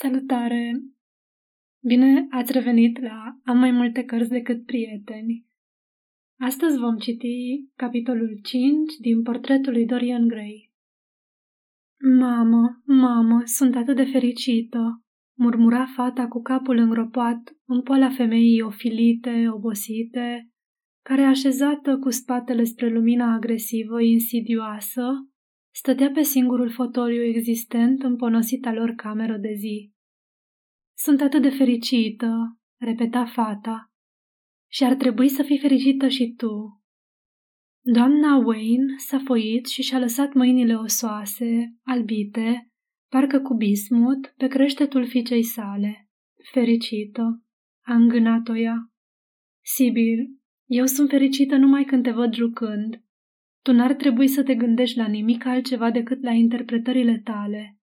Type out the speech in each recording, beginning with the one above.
Salutare! Bine ați revenit la Am mai multe cărți decât prieteni. Astăzi vom citi capitolul 5 din portretul lui Dorian Gray. Mamă, mamă, sunt atât de fericită, murmura fata cu capul îngropat în poala femeii ofilite, obosite, care așezată cu spatele spre lumina agresivă, insidioasă, stătea pe singurul fotoliu existent în ponosita lor cameră de zi. Sunt atât de fericită, repeta fata, și ar trebui să fii fericită și tu. Doamna Wayne s-a foit și și-a lăsat mâinile osoase, albite, parcă cu bismut, pe creștetul fiicei sale. Fericită, a îngânat-o ea. Sibil, eu sunt fericită numai când te văd jucând. Tu n-ar trebui să te gândești la nimic altceva decât la interpretările tale.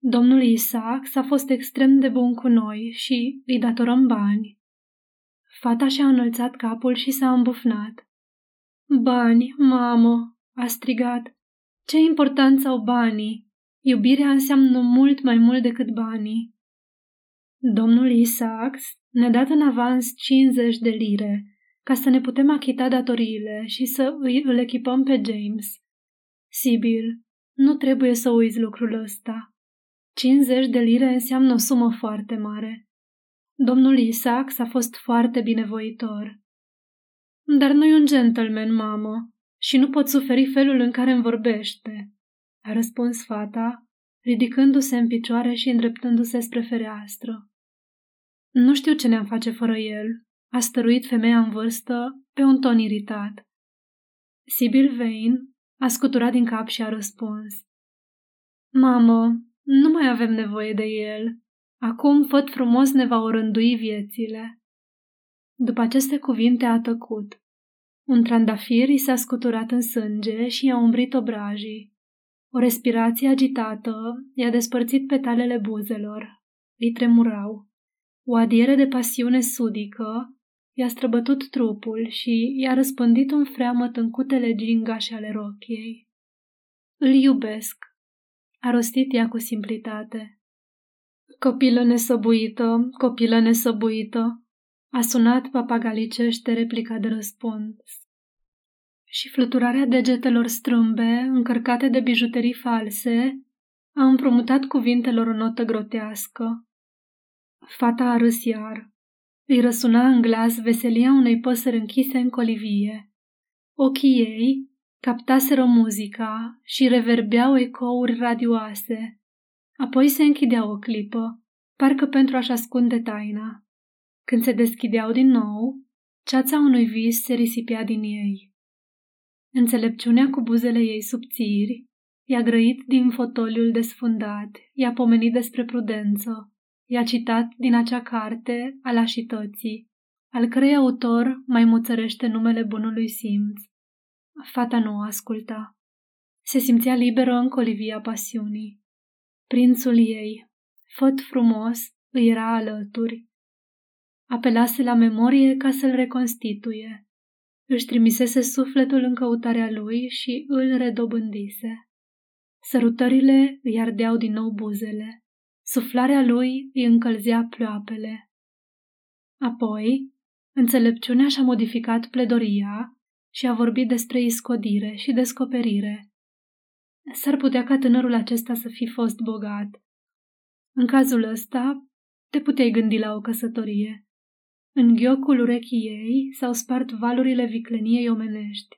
Domnul Isaac s-a fost extrem de bun cu noi și îi datorăm bani. Fata și-a înălțat capul și s-a îmbufnat. Bani, mamă, a strigat. Ce importanță au banii? Iubirea înseamnă mult mai mult decât banii. Domnul Isaac ne-a dat în avans 50 de lire ca să ne putem achita datoriile și să îi, îl echipăm pe James. Sibil, nu trebuie să uiți lucrul ăsta. 50 de lire înseamnă o sumă foarte mare. Domnul Isaac s-a fost foarte binevoitor. Dar nu-i un gentleman, mamă, și nu pot suferi felul în care îmi vorbește, a răspuns fata, ridicându-se în picioare și îndreptându-se spre fereastră. Nu știu ce ne-am face fără el, a stăruit femeia în vârstă pe un ton iritat. Sibyl Vane a scuturat din cap și a răspuns. Mamă, nu mai avem nevoie de el. Acum făt frumos ne va orândui viețile. După aceste cuvinte a tăcut. Un trandafir i s-a scuturat în sânge și i-a umbrit obrajii. O respirație agitată i-a despărțit petalele buzelor. Îi tremurau. O adiere de pasiune sudică i-a străbătut trupul și i-a răspândit un freamăt în cutele gingașe ale rochiei. Îl iubesc, a rostit ea cu simplitate. Copilă nesăbuită, copilă nesăbuită, a sunat papagalicește replica de răspuns. Și fluturarea degetelor strâmbe, încărcate de bijuterii false, a împrumutat cuvintelor o notă grotească. Fata a râs iar. Îi răsuna în glas veselia unei păsări închise în colivie. Ochii ei captaseră muzica și reverbeau ecouri radioase. Apoi se închideau o clipă, parcă pentru a-și ascunde taina. Când se deschideau din nou, ceața unui vis se risipea din ei. Înțelepciunea cu buzele ei subțiri i-a grăit din fotoliul desfundat, i-a pomenit despre prudență, i-a citat din acea carte a lașității, al cărei autor mai muțărește numele bunului simț. Fata nu o asculta. Se simțea liberă în colivia pasiunii. Prințul ei, făt frumos, îi era alături. Apelase la memorie ca să-l reconstituie. Își trimisese sufletul în căutarea lui și îl redobândise. Sărutările îi ardeau din nou buzele. Suflarea lui îi încălzea ploapele. Apoi, înțelepciunea și-a modificat pledoria și a vorbit despre iscodire și descoperire. S-ar putea ca tânărul acesta să fi fost bogat. În cazul ăsta, te puteai gândi la o căsătorie. În ghiocul urechii ei s-au spart valurile vicleniei omenești.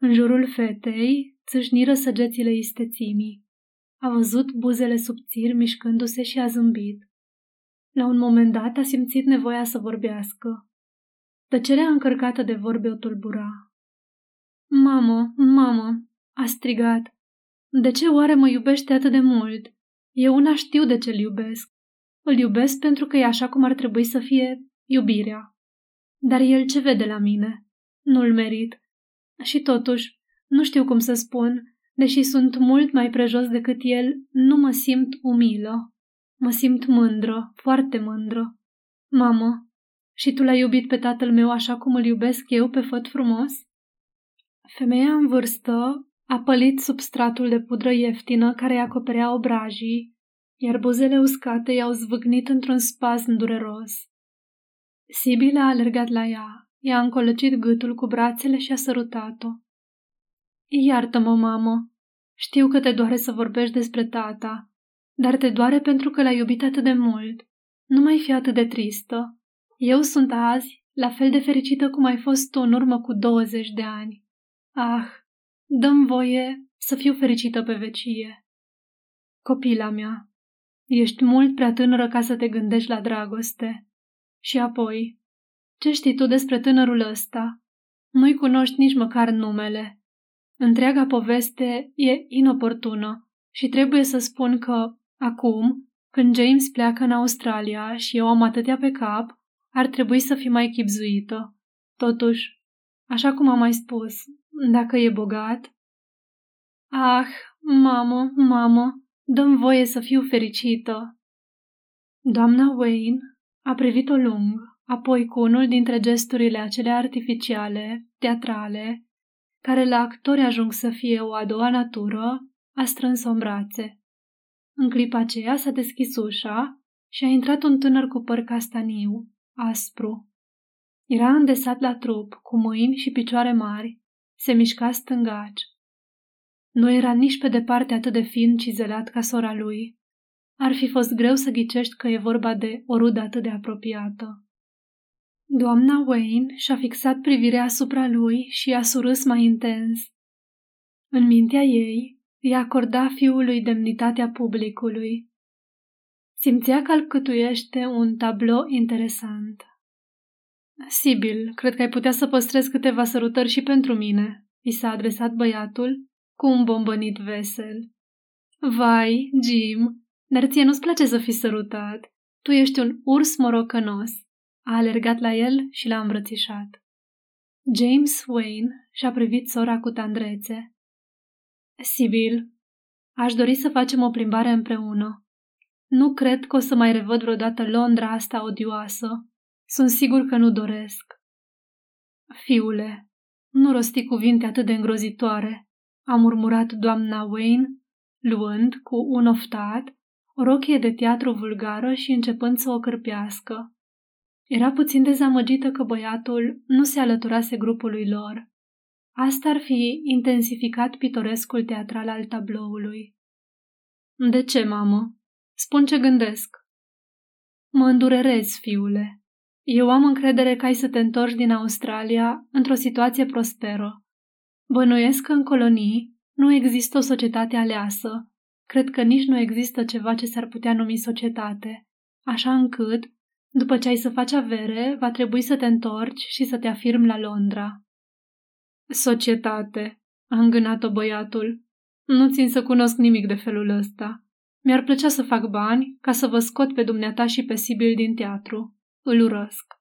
În jurul fetei țâșniră săgețile istețimii. A văzut buzele subțiri mișcându-se și a zâmbit. La un moment dat a simțit nevoia să vorbească. Tăcerea încărcată de vorbe o tulbura. Mamă, mamă, a strigat. De ce oare mă iubește atât de mult? Eu una știu de ce îl iubesc. Îl iubesc pentru că e așa cum ar trebui să fie iubirea. Dar el ce vede la mine? Nu-l merit. Și totuși, nu știu cum să spun, Deși sunt mult mai prejos decât el, nu mă simt umilă. Mă simt mândră, foarte mândră. Mamă, și tu l-ai iubit pe tatăl meu așa cum îl iubesc eu pe făt frumos? Femeia în vârstă a pălit sub stratul de pudră ieftină care îi acoperea obrajii, iar buzele uscate i-au zvâgnit într-un spasm dureros. Sibyl a alergat la ea, i-a încolăcit gâtul cu brațele și a sărutat-o. Iartă-mă, mamă, știu că te doare să vorbești despre tata, dar te doare pentru că l-ai iubit atât de mult. Nu mai fi atât de tristă. Eu sunt azi la fel de fericită cum ai fost tu în urmă cu 20 de ani. Ah, dăm voie să fiu fericită pe vecie. Copila mea, ești mult prea tânără ca să te gândești la dragoste. Și apoi, ce știi tu despre tânărul ăsta? Nu-i cunoști nici măcar numele. Întreaga poveste e inoportună și trebuie să spun că, acum, când James pleacă în Australia și eu am atâtea pe cap, ar trebui să fii mai chipzuită. Totuși, așa cum am mai spus, dacă e bogat... Ah, mamă, mamă, dăm voie să fiu fericită. Doamna Wayne a privit-o lung, apoi cu unul dintre gesturile acele artificiale, teatrale, care la actori ajung să fie o a doua natură, a strâns-o în brațe. În clipa aceea s-a deschis ușa și a intrat un tânăr cu păr castaniu, aspru. Era îndesat la trup, cu mâini și picioare mari, se mișca stângaci. Nu era nici pe departe atât de fin cizelat ca sora lui. Ar fi fost greu să ghicești că e vorba de o rudă atât de apropiată. Doamna Wayne și-a fixat privirea asupra lui și a surâs mai intens. În mintea ei, îi acorda fiului demnitatea publicului. Simțea că alcătuiește un tablou interesant. Sibil, cred că ai putea să păstrezi câteva sărutări și pentru mine, i s-a adresat băiatul cu un bombănit vesel. Vai, Jim, dar ție nu-ți place să fii sărutat. Tu ești un urs morocănos. A alergat la el și l-a îmbrățișat. James Wayne și-a privit sora cu tandrețe. Sibyl, aș dori să facem o plimbare împreună. Nu cred că o să mai revăd vreodată Londra asta odioasă. Sunt sigur că nu doresc. Fiule, nu rosti cuvinte atât de îngrozitoare, a murmurat doamna Wayne, luând, cu un oftat, o rochie de teatru vulgară și începând să o cârpească. Era puțin dezamăgită că băiatul nu se alăturase grupului lor. Asta ar fi intensificat pitorescul teatral al tabloului. De ce, mamă? Spun ce gândesc. Mă îndurerezi, fiule. Eu am încredere că ai să te întorci din Australia într-o situație prosperă. Bănuiesc că în colonii nu există o societate aleasă. Cred că nici nu există ceva ce s-ar putea numi societate, așa încât după ce ai să faci avere, va trebui să te întorci și să te afirmi la Londra. Societate, a îngânat-o băiatul. Nu țin să cunosc nimic de felul ăsta. Mi-ar plăcea să fac bani ca să vă scot pe dumneata și pe Sibyl din teatru. Îl urăsc.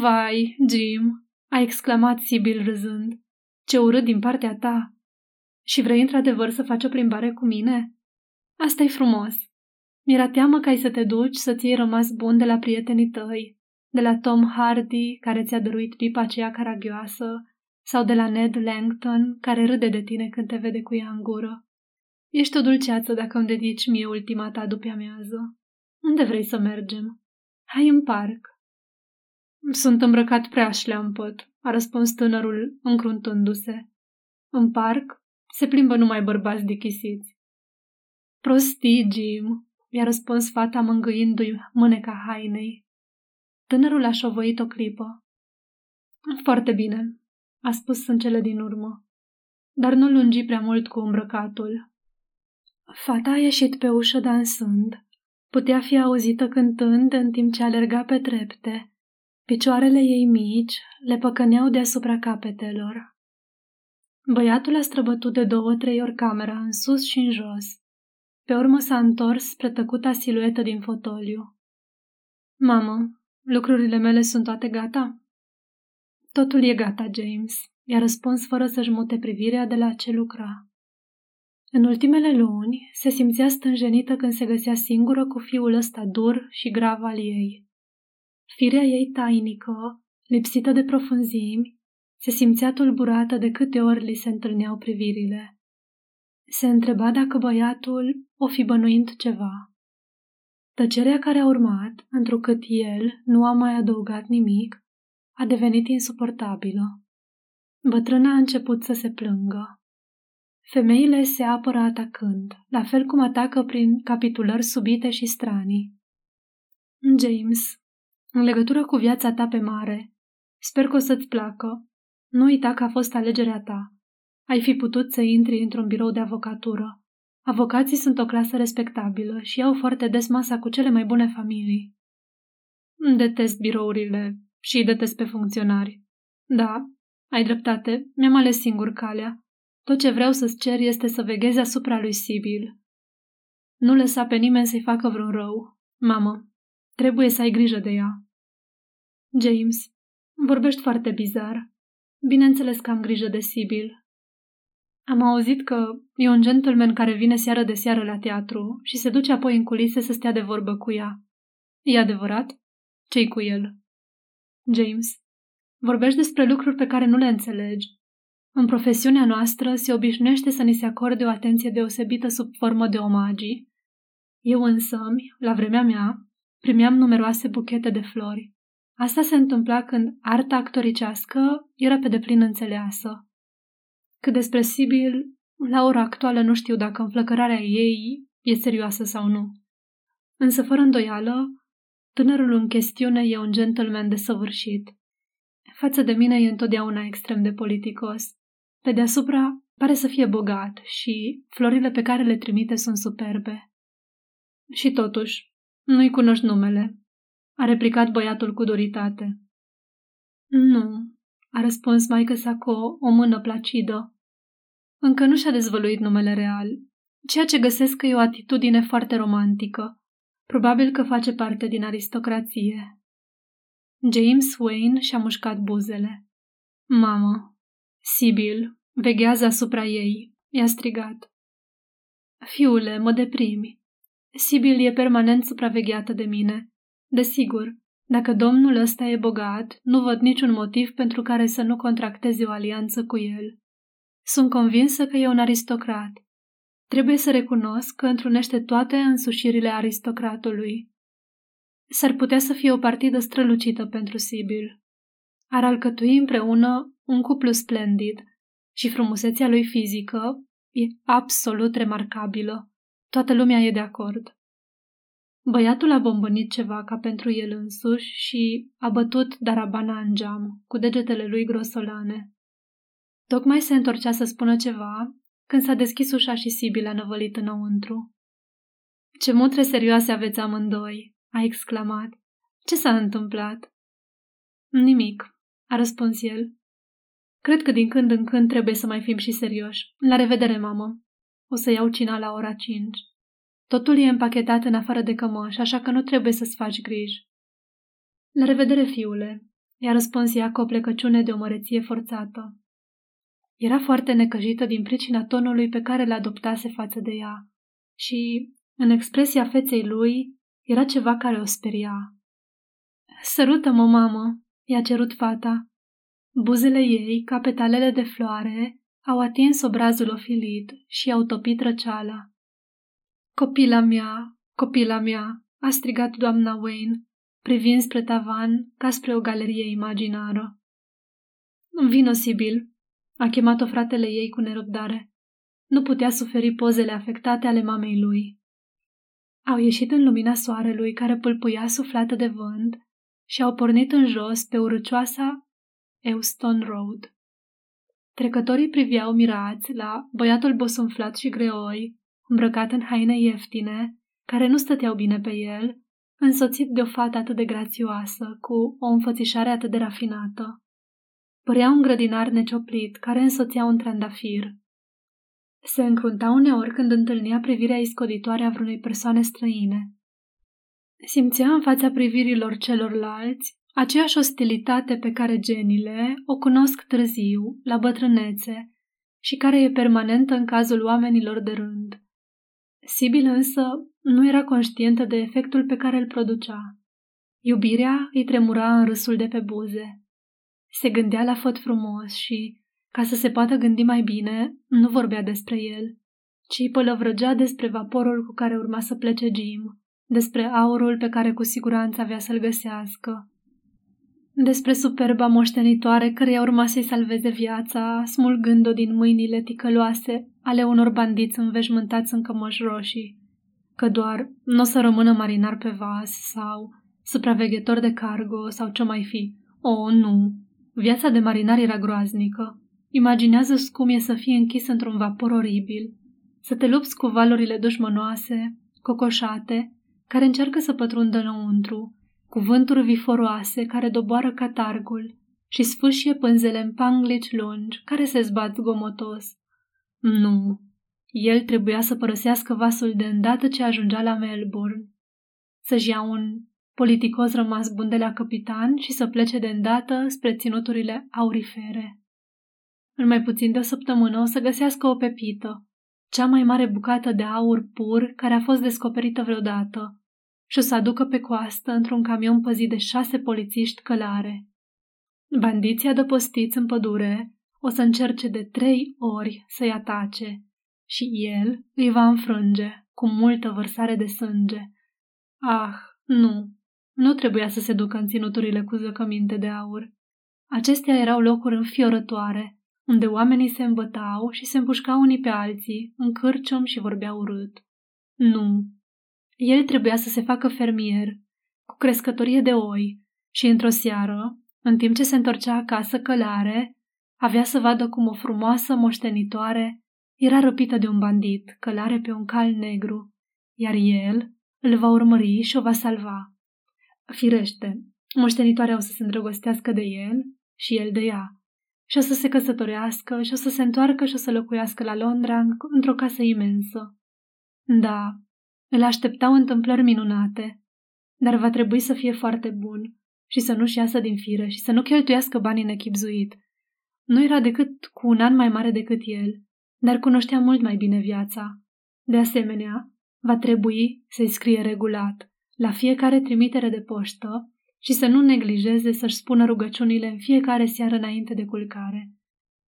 Vai, Jim, a exclamat Sibyl râzând. Ce urât din partea ta! Și vrei într-adevăr să faci o plimbare cu mine? asta e frumos. Mi-era teamă că ai să te duci să ți rămas bun de la prietenii tăi, de la Tom Hardy, care ți-a dăruit pipa aceea caragioasă, sau de la Ned Langton, care râde de tine când te vede cu ea în gură. Ești o dulceață dacă îmi dedici mie ultima ta după amiază. Unde vrei să mergem? Hai în parc. Sunt îmbrăcat prea șleampăt, a răspuns tânărul încruntându-se. În parc se plimbă numai bărbați dichisiți. Prostii, Jim, i-a răspuns fata mângâindu-i mâneca hainei. Tânărul a șovăit o clipă. Foarte bine, a spus în cele din urmă, dar nu lungi prea mult cu îmbrăcatul. Fata a ieșit pe ușă dansând. Putea fi auzită cântând în timp ce alerga pe trepte. Picioarele ei mici le păcăneau deasupra capetelor. Băiatul a străbătut de două-trei ori camera în sus și în jos. Pe urmă s-a întors spre tăcuta siluetă din fotoliu. Mamă, lucrurile mele sunt toate gata? Totul e gata, James, i-a răspuns fără să-și mute privirea de la ce lucra. În ultimele luni se simțea stânjenită când se găsea singură cu fiul ăsta dur și grav al ei. Firea ei tainică, lipsită de profunzimi, se simțea tulburată de câte ori li se întâlneau privirile. Se întreba dacă băiatul o fi bănuind ceva. Tăcerea care a urmat, întrucât el nu a mai adăugat nimic, a devenit insuportabilă. Bătrâna a început să se plângă. Femeile se apără atacând, la fel cum atacă prin capitulări subite și stranii. James, în legătură cu viața ta pe mare, sper că o să-ți placă. Nu uita că a fost alegerea ta. Ai fi putut să intri într-un birou de avocatură. Avocații sunt o clasă respectabilă și au foarte des masa cu cele mai bune familii. Detest birourile și detest pe funcționari. Da, ai dreptate, mi-am ales singur calea. Tot ce vreau să-ți cer este să veghezi asupra lui Sibyl. Nu lăsa pe nimeni să-i facă vreun rău. Mamă, trebuie să ai grijă de ea. James, vorbești foarte bizar. Bineînțeles că am grijă de Sibyl. Am auzit că e un gentleman care vine seară de seară la teatru și se duce apoi în culise să stea de vorbă cu ea. E adevărat? Ce-i cu el? James, vorbești despre lucruri pe care nu le înțelegi. În profesiunea noastră se obișnuiește să ni se acorde o atenție deosebită sub formă de omagii. Eu însă, la vremea mea, primeam numeroase buchete de flori. Asta se întâmpla când arta actoricească era pe deplin înțeleasă. Cât despre Sibyl, la ora actuală nu știu dacă înflăcărarea ei e serioasă sau nu. Însă, fără îndoială, tânărul în chestiune e un gentleman desăvârșit. Față de mine e întotdeauna extrem de politicos. Pe deasupra pare să fie bogat și florile pe care le trimite sunt superbe. Și totuși, nu-i cunoști numele, a replicat băiatul cu doritate. Nu, a răspuns maică sa cu o mână placidă. Încă nu și-a dezvăluit numele real, ceea ce găsesc că e o atitudine foarte romantică. Probabil că face parte din aristocrație. James Wayne și-a mușcat buzele. Mamă, Sibyl, veghează asupra ei, i-a strigat. Fiule, mă deprimi. Sibyl e permanent supravegheată de mine. Desigur, dacă domnul ăsta e bogat, nu văd niciun motiv pentru care să nu contracteze o alianță cu el. Sunt convinsă că e un aristocrat. Trebuie să recunosc că întrunește toate însușirile aristocratului. S-ar putea să fie o partidă strălucită pentru Sibyl. Ar alcătui împreună un cuplu splendid și frumusețea lui fizică e absolut remarcabilă. Toată lumea e de acord. Băiatul a bombănit ceva ca pentru el însuși și a bătut darabana în geam, cu degetele lui grosolane. Tocmai se întorcea să spună ceva, când s-a deschis ușa și Sibil a năvălit înăuntru. Ce mutre serioase aveți amândoi!" a exclamat. Ce s-a întâmplat?" Nimic," a răspuns el. Cred că din când în când trebuie să mai fim și serioși. La revedere, mamă. O să iau cina la ora cinci. Totul e împachetat în afară de cămăș, așa că nu trebuie să-ți faci griji. La revedere, fiule, i-a răspuns ea cu o plecăciune de o măreție forțată. Era foarte necăjită din pricina tonului pe care l adoptase față de ea și, în expresia feței lui, era ceva care o speria. Sărută-mă, mamă, i-a cerut fata. Buzele ei, ca petalele de floare, au atins obrazul ofilit și au topit răceala. Copila mea, copila mea, a strigat doamna Wayne, privind spre tavan ca spre o galerie imaginară. Vino, Sibyl, a chemat-o fratele ei cu nerăbdare. Nu putea suferi pozele afectate ale mamei lui. Au ieșit în lumina soarelui care pâlpâia suflată de vânt și au pornit în jos pe urăcioasa Euston Road. Trecătorii priveau mirați la băiatul bosunflat și greoi, îmbrăcat în haine ieftine, care nu stăteau bine pe el, însoțit de o fată atât de grațioasă, cu o înfățișare atât de rafinată. Părea un grădinar necioplit care însoțea un trandafir. Se încrunta uneori când întâlnea privirea iscoditoare a vreunei persoane străine. Simțea în fața privirilor celorlalți aceeași ostilitate pe care genile o cunosc târziu, la bătrânețe, și care e permanentă în cazul oamenilor de rând. Sibyl însă nu era conștientă de efectul pe care îl producea. Iubirea îi tremura în râsul de pe buze. Se gândea la făt frumos și, ca să se poată gândi mai bine, nu vorbea despre el, ci îi pălăvrăgea despre vaporul cu care urma să plece Jim, despre aurul pe care cu siguranță avea să-l găsească, despre superba moștenitoare căreia urma să-i salveze viața, smulgând-o din mâinile ticăloase ale unor bandiți înveșmântați în cămăși roșii, că doar nu o să rămână marinar pe vas sau supraveghetor de cargo sau ce mai fi. O, oh, nu! Viața de marinar era groaznică. Imaginează cum e să fii închis într-un vapor oribil, să te lupți cu valurile dușmănoase, cocoșate, care încearcă să pătrundă înăuntru, cuvânturi viforoase care doboară catargul și sfâșie pânzele în panglici lungi care se zbat gomotos. Nu, el trebuia să părăsească vasul de îndată ce ajungea la Melbourne, să-și ia un politicos rămas bun de la capitan și să plece de îndată spre ținuturile aurifere. În mai puțin de o săptămână o să găsească o pepită, cea mai mare bucată de aur pur care a fost descoperită vreodată, și o să aducă pe coastă într-un camion păzit de șase polițiști călare. Bandiții adăpostiți în pădure o să încerce de trei ori să-i atace și el îi va înfrânge cu multă vărsare de sânge. Ah, nu, nu trebuia să se ducă în ținuturile cu zăcăminte de aur. Acestea erau locuri înfiorătoare, unde oamenii se îmbătau și se împușcau unii pe alții, în cârcium și vorbeau urât. Nu, el trebuia să se facă fermier, cu crescătorie de oi, și într-o seară, în timp ce se întorcea acasă călare, avea să vadă cum o frumoasă moștenitoare era răpită de un bandit, călare pe un cal negru, iar el îl va urmări și o va salva. Firește, moștenitoarea o să se îndrăgostească de el și el de ea, și o să se căsătorească și o să se întoarcă și o să locuiască la Londra într-o casă imensă. Da, îl așteptau întâmplări minunate, dar va trebui să fie foarte bun și să nu-și iasă din fire și să nu cheltuiască banii nechipzuit. Nu era decât cu un an mai mare decât el, dar cunoștea mult mai bine viața. De asemenea, va trebui să-i scrie regulat, la fiecare trimitere de poștă, și să nu neglijeze să-și spună rugăciunile în fiecare seară înainte de culcare.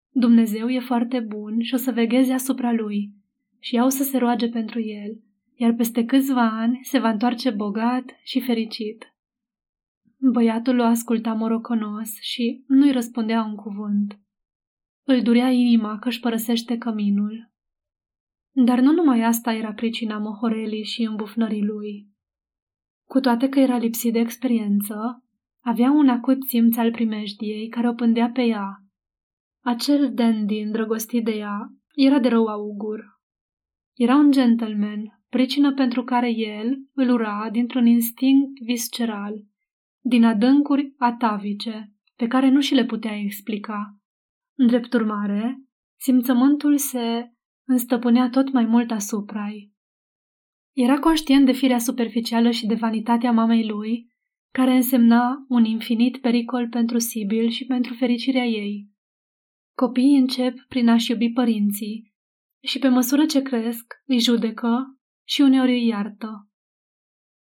Dumnezeu e foarte bun și o să vegheze asupra lui și ea o să se roage pentru el iar peste câțiva ani se va întoarce bogat și fericit. Băiatul o asculta moroconos și nu-i răspundea un cuvânt. Îl durea inima că își părăsește căminul. Dar nu numai asta era pricina mohorelii și îmbufnării lui. Cu toate că era lipsit de experiență, avea un acut simț al primejdiei care o pândea pe ea. Acel dandy îndrăgostit de ea era de rău augur. Era un gentleman pricină pentru care el îl ura dintr-un instinct visceral, din adâncuri atavice, pe care nu și le putea explica. În drept urmare, simțământul se înstăpânea tot mai mult asupra ei. Era conștient de firea superficială și de vanitatea mamei lui, care însemna un infinit pericol pentru Sibil și pentru fericirea ei. Copiii încep prin a-și iubi părinții și pe măsură ce cresc, îi judecă și uneori îi iartă.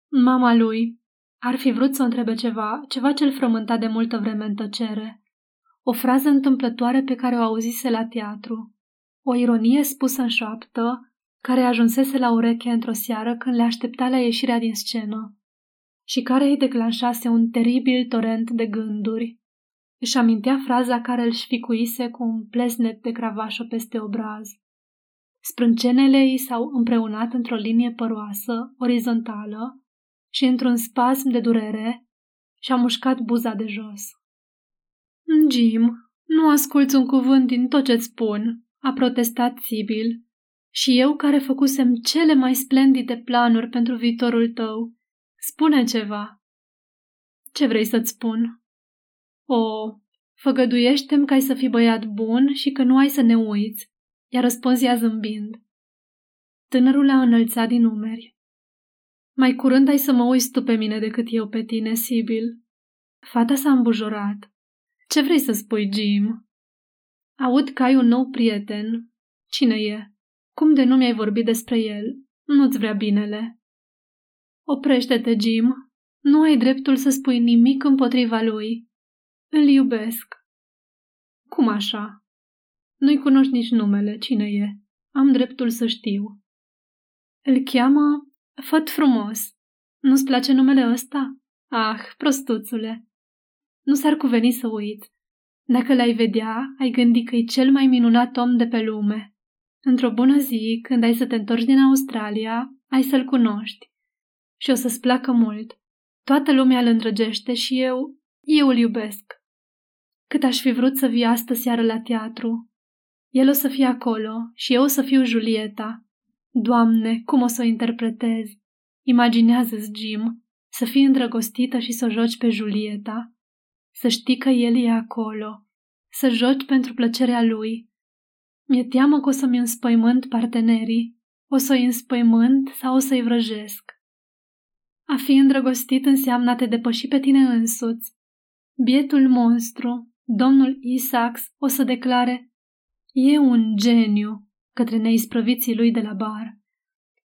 Mama lui ar fi vrut să o întrebe ceva, ceva ce îl frământa de multă vreme în tăcere. O frază întâmplătoare pe care o auzise la teatru. O ironie spusă în șoaptă, care ajunsese la ureche într-o seară când le aștepta la ieșirea din scenă și care îi declanșase un teribil torent de gânduri. Își amintea fraza care îl șficuise cu un plesnet de cravașă peste obraz. Sprâncenele ei s-au împreunat într-o linie păroasă, orizontală, și într-un spasm de durere și-a mușcat buza de jos. Jim, nu asculți un cuvânt din tot ce-ți spun, a protestat Sibyl. Și eu care făcusem cele mai splendide planuri pentru viitorul tău. Spune ceva. Ce vrei să-ți spun? O, făgăduiește-mi că ai să fii băiat bun și că nu ai să ne uiți i-a răspuns ea zâmbind. Tânărul a înălțat din umeri. Mai curând ai să mă uiți tu pe mine decât eu pe tine, Sibyl. Fata s-a îmbujorat. Ce vrei să spui, Jim? Aud că ai un nou prieten. Cine e? Cum de nu mi-ai vorbit despre el? Nu-ți vrea binele. Oprește-te, Jim. Nu ai dreptul să spui nimic împotriva lui. Îl iubesc. Cum așa? Nu-i cunoști nici numele. Cine e? am dreptul să știu. Îl cheamă Făt frumos. Nu-ți place numele ăsta? Ah, prostuțule! Nu s-ar cuveni să uit. Dacă l-ai vedea, ai gândi că e cel mai minunat om de pe lume. Într-o bună zi, când ai să te întorci din Australia, ai să-l cunoști. Și o să-ți placă mult. Toată lumea îl îndrăgește și eu, eu îl iubesc. Cât aș fi vrut să vii astă seară la teatru. El o să fie acolo și eu o să fiu Julieta. Doamne, cum o să o interpretez? Imaginează-ți, Jim, să fii îndrăgostită și să o joci pe Julieta. Să știi că el e acolo. Să joci pentru plăcerea lui. Mi-e teamă că o să-mi înspăimânt partenerii. O să-i înspăimânt sau o să-i vrăjesc. A fi îndrăgostit înseamnă a te depăși pe tine însuți. Bietul monstru, domnul Isaacs, o să declare E un geniu către neisprăviții lui de la bar.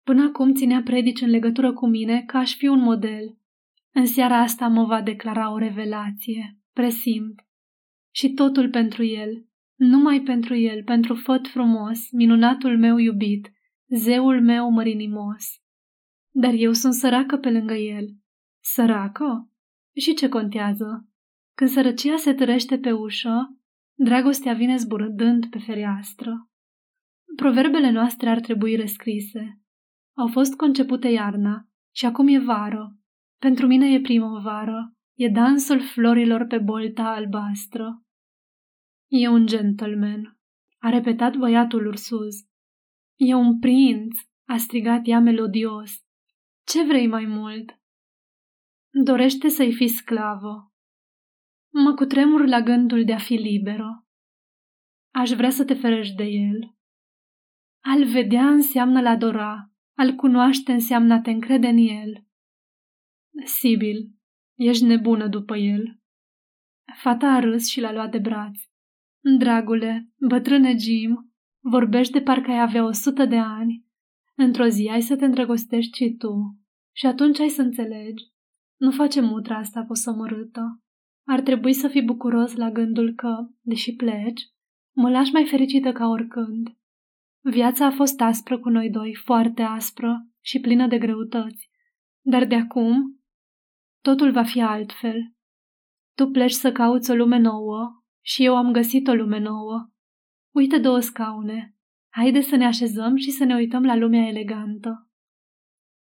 Până acum ținea predici în legătură cu mine ca aș fi un model. În seara asta mă va declara o revelație, presimt. Și totul pentru el, numai pentru el, pentru făt frumos, minunatul meu iubit, zeul meu mărinimos. Dar eu sunt săracă pe lângă el. Săracă? Și ce contează? Când sărăcia se târește pe ușă, dragostea vine zburând pe fereastră. Proverbele noastre ar trebui rescrise. Au fost concepute iarna și acum e vară. Pentru mine e primăvară. E dansul florilor pe bolta albastră. E un gentleman, a repetat băiatul ursuz. E un prinț, a strigat ea melodios. Ce vrei mai mult? Dorește să-i fii sclavă. Mă cutremur la gândul de a fi liberă. Aș vrea să te ferești de el. Al vedea înseamnă la adora, al cunoaște înseamnă a te încrede în el. Sibil, ești nebună după el. Fata a râs și l-a luat de braț. Dragule, bătrâne Jim, vorbești de parcă ai avea o sută de ani. Într-o zi ai să te îndrăgostești și tu. Și atunci ai să înțelegi. Nu face mutra asta posomorâtă. Ar trebui să fii bucuros la gândul că, deși pleci, mă lași mai fericită ca oricând. Viața a fost aspră cu noi doi, foarte aspră și plină de greutăți. Dar de acum, totul va fi altfel. Tu pleci să cauți o lume nouă și eu am găsit o lume nouă. Uite două scaune. Haide să ne așezăm și să ne uităm la lumea elegantă.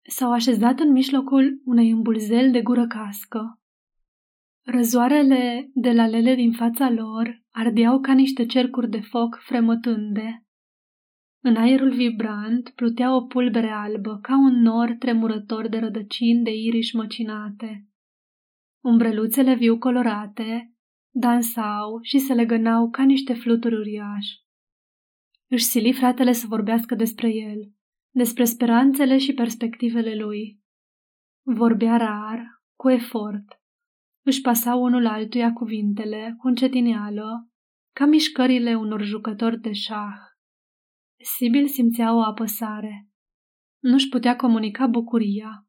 S-au așezat în mijlocul unei îmbulzeli de gură cască. Răzoarele de la lele din fața lor ardeau ca niște cercuri de foc fremătânde. În aerul vibrant plutea o pulbere albă, ca un nor tremurător de rădăcini de iriși măcinate. Umbreluțele viu colorate dansau și se legănau ca niște fluturi uriași. Își sili fratele să vorbească despre el, despre speranțele și perspectivele lui. Vorbea rar, cu efort. Își pasa unul altuia cuvintele, cu încetineală, ca mișcările unor jucători de șah. Sibil simțea o apăsare. Nu-și putea comunica bucuria.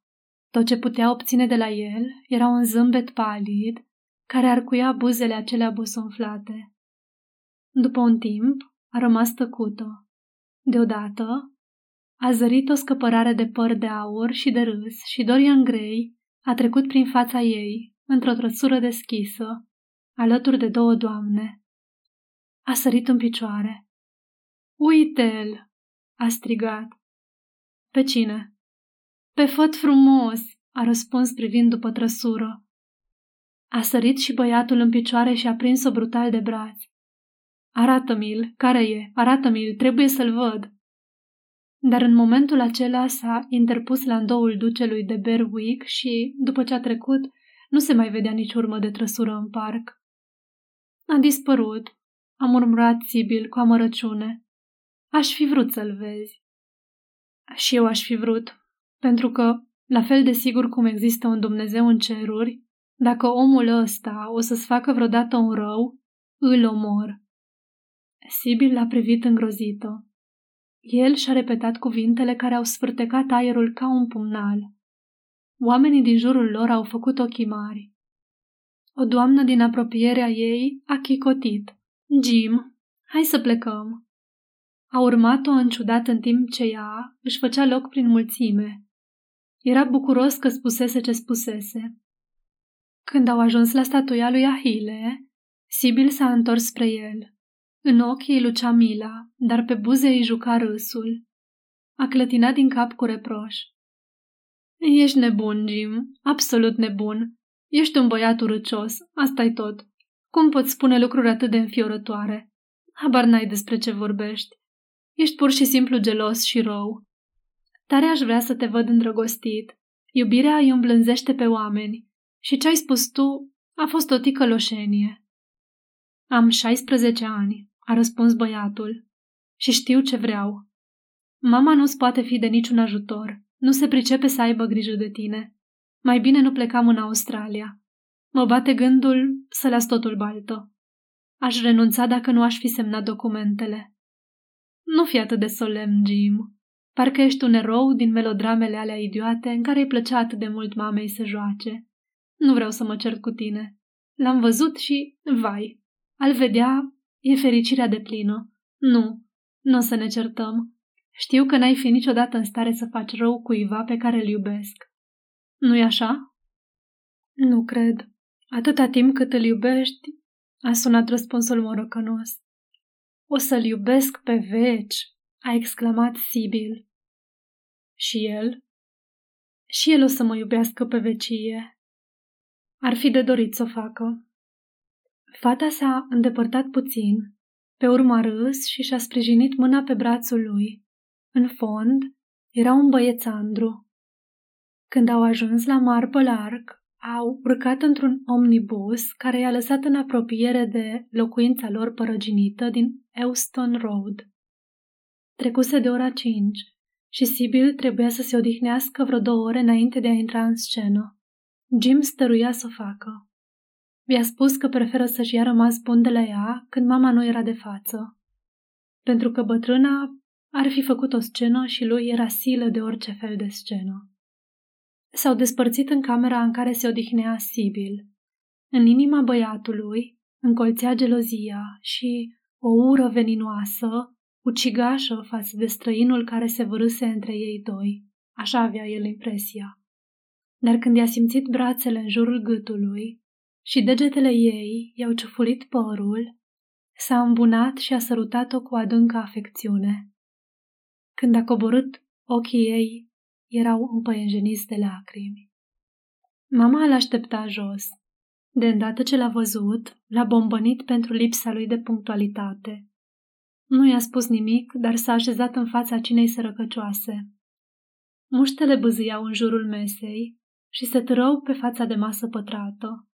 Tot ce putea obține de la el era un zâmbet palid care arcuia buzele acelea busumflate. După un timp, a rămas tăcută. Deodată, a zărit o scăpărare de păr de aur și de râs și Dorian Gray a trecut prin fața ei, într-o trăsură deschisă, alături de două doamne. A sărit în picioare. Uite-l!" a strigat. Pe cine? Pe făt frumos!" a răspuns privind după trăsură. A sărit și băiatul în picioare și a prins-o brutal de braț. Arată-mi-l, care e? Arată-mi-l, trebuie să-l văd. Dar în momentul acela s-a interpus la îndoul ducelui de Berwick și, după ce a trecut, nu se mai vedea nici urmă de trăsură în parc. A dispărut, a murmurat Sibil cu amărăciune. Aș fi vrut să-l vezi. Și eu aș fi vrut, pentru că, la fel de sigur cum există un Dumnezeu în ceruri, dacă omul ăsta o să-ți facă vreodată un rău, îl omor. Sibil l-a privit îngrozită. El și-a repetat cuvintele care au sfârtecat aerul ca un pumnal. Oamenii din jurul lor au făcut ochii mari. O doamnă din apropierea ei a chicotit. Jim, hai să plecăm. A urmat-o înciudat în timp ce ea își făcea loc prin mulțime. Era bucuros că spusese ce spusese. Când au ajuns la statuia lui Ahile, Sibil s-a întors spre el. În ochii îi lucea mila, dar pe buze îi juca râsul. A clătinat din cap cu reproș. Ești nebun, Jim, absolut nebun. Ești un băiat urăcios, asta e tot. Cum poți spune lucruri atât de înfiorătoare? Habar n-ai despre ce vorbești. Ești pur și simplu gelos și rău. Tare aș vrea să te văd îndrăgostit. Iubirea îi îmblânzește pe oameni. Și ce ai spus tu a fost o ticăloșenie. Am 16 ani, a răspuns băiatul, și știu ce vreau. Mama nu-ți poate fi de niciun ajutor. Nu se pricepe să aibă grijă de tine. Mai bine nu plecam în Australia. Mă bate gândul să las totul baltă. Aș renunța dacă nu aș fi semnat documentele. Nu fi atât de solemn, Jim. Parcă ești un erou din melodramele alea idiote în care îi plăcea atât de mult mamei să joace. Nu vreau să mă cert cu tine. L-am văzut și, vai, al vedea e fericirea de plină. Nu, nu o să ne certăm. Știu că n-ai fi niciodată în stare să faci rău cuiva pe care îl iubesc. Nu-i așa? Nu cred. Atâta timp cât îl iubești, a sunat răspunsul morocănos. O să-l iubesc pe veci, a exclamat Sibil. Și el? Și el o să mă iubească pe vecie. Ar fi de dorit să o facă. Fata s-a îndepărtat puțin, pe urma râs și și-a sprijinit mâna pe brațul lui. În fond, era un băiețandru. Când au ajuns la Marble Arc, au urcat într-un omnibus care i-a lăsat în apropiere de locuința lor părăginită din Euston Road. Trecuse de ora cinci și Sibyl trebuia să se odihnească vreo două ore înainte de a intra în scenă. Jim stăruia să o facă. Vi-a spus că preferă să-și ia rămas bun de la ea când mama nu era de față. Pentru că bătrâna ar fi făcut o scenă și lui era silă de orice fel de scenă. S-au despărțit în camera în care se odihnea Sibil. În inima băiatului încolțea gelozia și o ură veninoasă, ucigașă față de străinul care se vârâse între ei doi. Așa avea el impresia. Dar când i-a simțit brațele în jurul gâtului și degetele ei i-au ciufulit părul, s-a îmbunat și a sărutat-o cu adâncă afecțiune. Când a coborât, ochii ei erau împăienjeniți de lacrimi. Mama l aștepta jos. De îndată ce l-a văzut, l-a bombănit pentru lipsa lui de punctualitate. Nu i-a spus nimic, dar s-a așezat în fața cinei sărăcăcioase. Muștele băzâiau în jurul mesei și se târău pe fața de masă pătrată.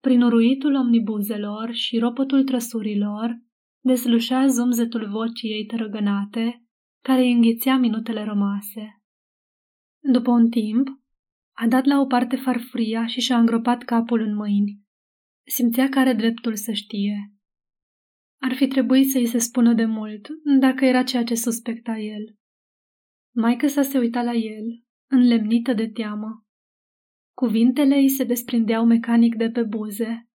Prin uruitul omnibuzelor și ropotul trăsurilor, deslușea zumzetul vocii ei tărăgănate, care îi înghițea minutele rămase. După un timp, a dat la o parte farfuria și și-a îngropat capul în mâini. Simțea că are dreptul să știe. Ar fi trebuit să-i se spună de mult, dacă era ceea ce suspecta el. Maica sa se uita la el, înlemnită de teamă. Cuvintele îi se desprindeau mecanic de pe buze.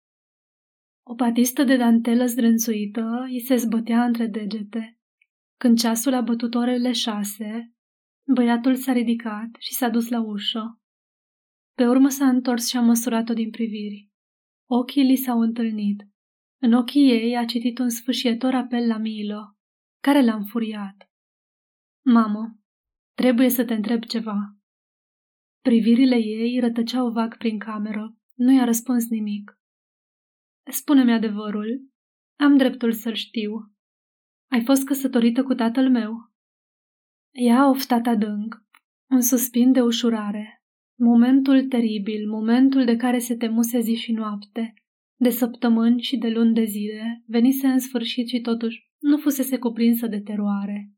O patistă de dantelă zdrânțuită îi se zbătea între degete. Când ceasul a bătut orele șase, băiatul s-a ridicat și s-a dus la ușă. Pe urmă s-a întors și a măsurat-o din priviri. Ochii li s-au întâlnit. În ochii ei a citit un sfâșietor apel la Milo, care l-a înfuriat. Mamă, trebuie să te întreb ceva. Privirile ei rătăceau vag prin cameră. Nu i-a răspuns nimic. Spune-mi adevărul. Am dreptul să-l știu. Ai fost căsătorită cu tatăl meu?" Ea a oftat adânc, un suspin de ușurare. Momentul teribil, momentul de care se temuse zi și noapte, de săptămâni și de luni de zile, venise în sfârșit și totuși nu fusese cuprinsă de teroare.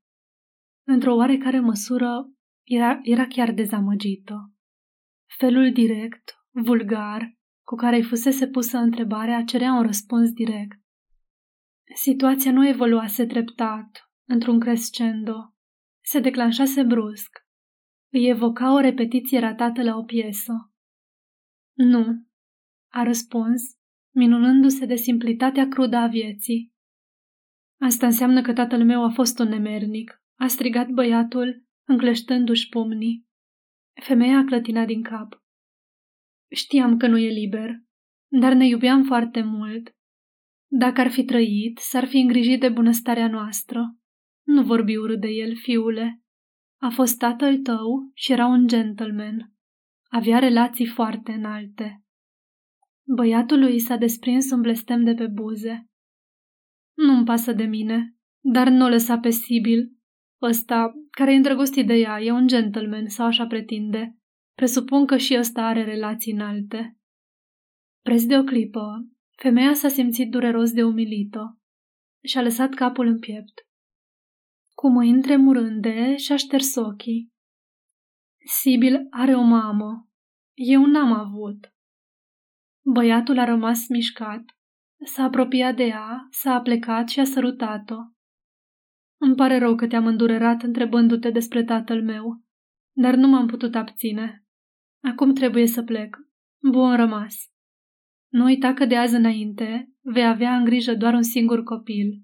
Într-o oarecare măsură, era, era chiar dezamăgită. Felul direct, vulgar, cu care îi fusese pusă întrebarea cerea un răspuns direct. Situația nu evoluase treptat, într-un crescendo. Se declanșase brusc. Îi evoca o repetiție ratată la o piesă. Nu, a răspuns, minunându-se de simplitatea crudă a vieții. Asta înseamnă că tatăl meu a fost un nemernic, a strigat băiatul, încleștându-și pumnii. Femeia a clătinat din cap. Știam că nu e liber, dar ne iubeam foarte mult. Dacă ar fi trăit, s-ar fi îngrijit de bunăstarea noastră. Nu vorbi urât de el, fiule. A fost tatăl tău și era un gentleman. Avea relații foarte înalte. Băiatului s-a desprins un blestem de pe buze. Nu-mi pasă de mine, dar nu o lăsa pe Sibil. Ăsta, care e îndrăgostit de ea, e un gentleman sau așa pretinde. Presupun că și ăsta are relații înalte. Preț de o clipă, femeia s-a simțit dureros de umilită și a lăsat capul în piept. Cu mâini tremurânde și-a șters ochii. Sibil are o mamă. Eu n-am avut. Băiatul a rămas mișcat. S-a apropiat de ea, s-a plecat și a sărutat-o. Îmi pare rău că te-am îndurerat întrebându-te despre tatăl meu, dar nu m-am putut abține. Acum trebuie să plec. Bun rămas. Nu uita că de azi înainte vei avea în grijă doar un singur copil.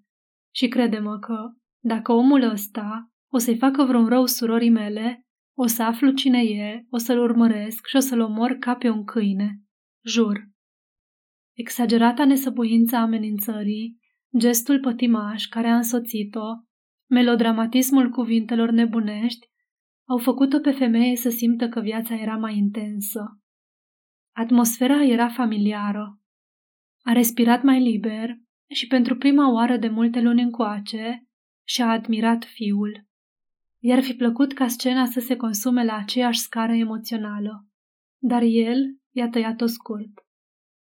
Și crede-mă că, dacă omul ăsta o să-i facă vreun rău surorii mele, o să aflu cine e, o să-l urmăresc și o să-l omor ca pe un câine. Jur. Exagerata nesăbuință a amenințării, gestul pătimaș care a însoțit-o, melodramatismul cuvintelor nebunești, au făcut-o pe femeie să simtă că viața era mai intensă. Atmosfera era familiară. A respirat mai liber și pentru prima oară de multe luni încoace și-a admirat fiul. I-ar fi plăcut ca scena să se consume la aceeași scară emoțională, dar el i-a tăiat-o scurt.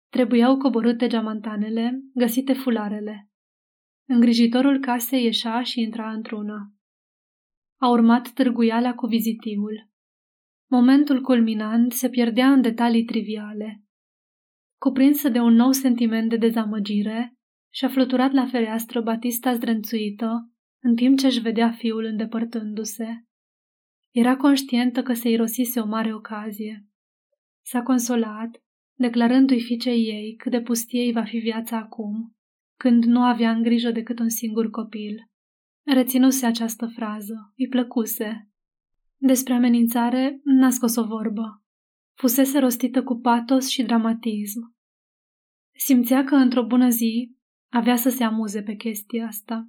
Trebuiau coborâte geamantanele, găsite fularele. Îngrijitorul casei ieșea și intra într-una. A urmat târguiala cu vizitiul. Momentul culminant se pierdea în detalii triviale. Cuprinsă de un nou sentiment de dezamăgire, și-a fluturat la fereastră Batista zdrențuită, în timp ce își vedea fiul îndepărtându-se. Era conștientă că se irosise o mare ocazie. S-a consolat, declarându-i fiicei ei cât de pustie va fi viața acum, când nu avea în grijă decât un singur copil. Reținuse această frază, îi plăcuse. Despre amenințare n-a scos o vorbă. Fusese rostită cu patos și dramatism. Simțea că într-o bună zi avea să se amuze pe chestia asta.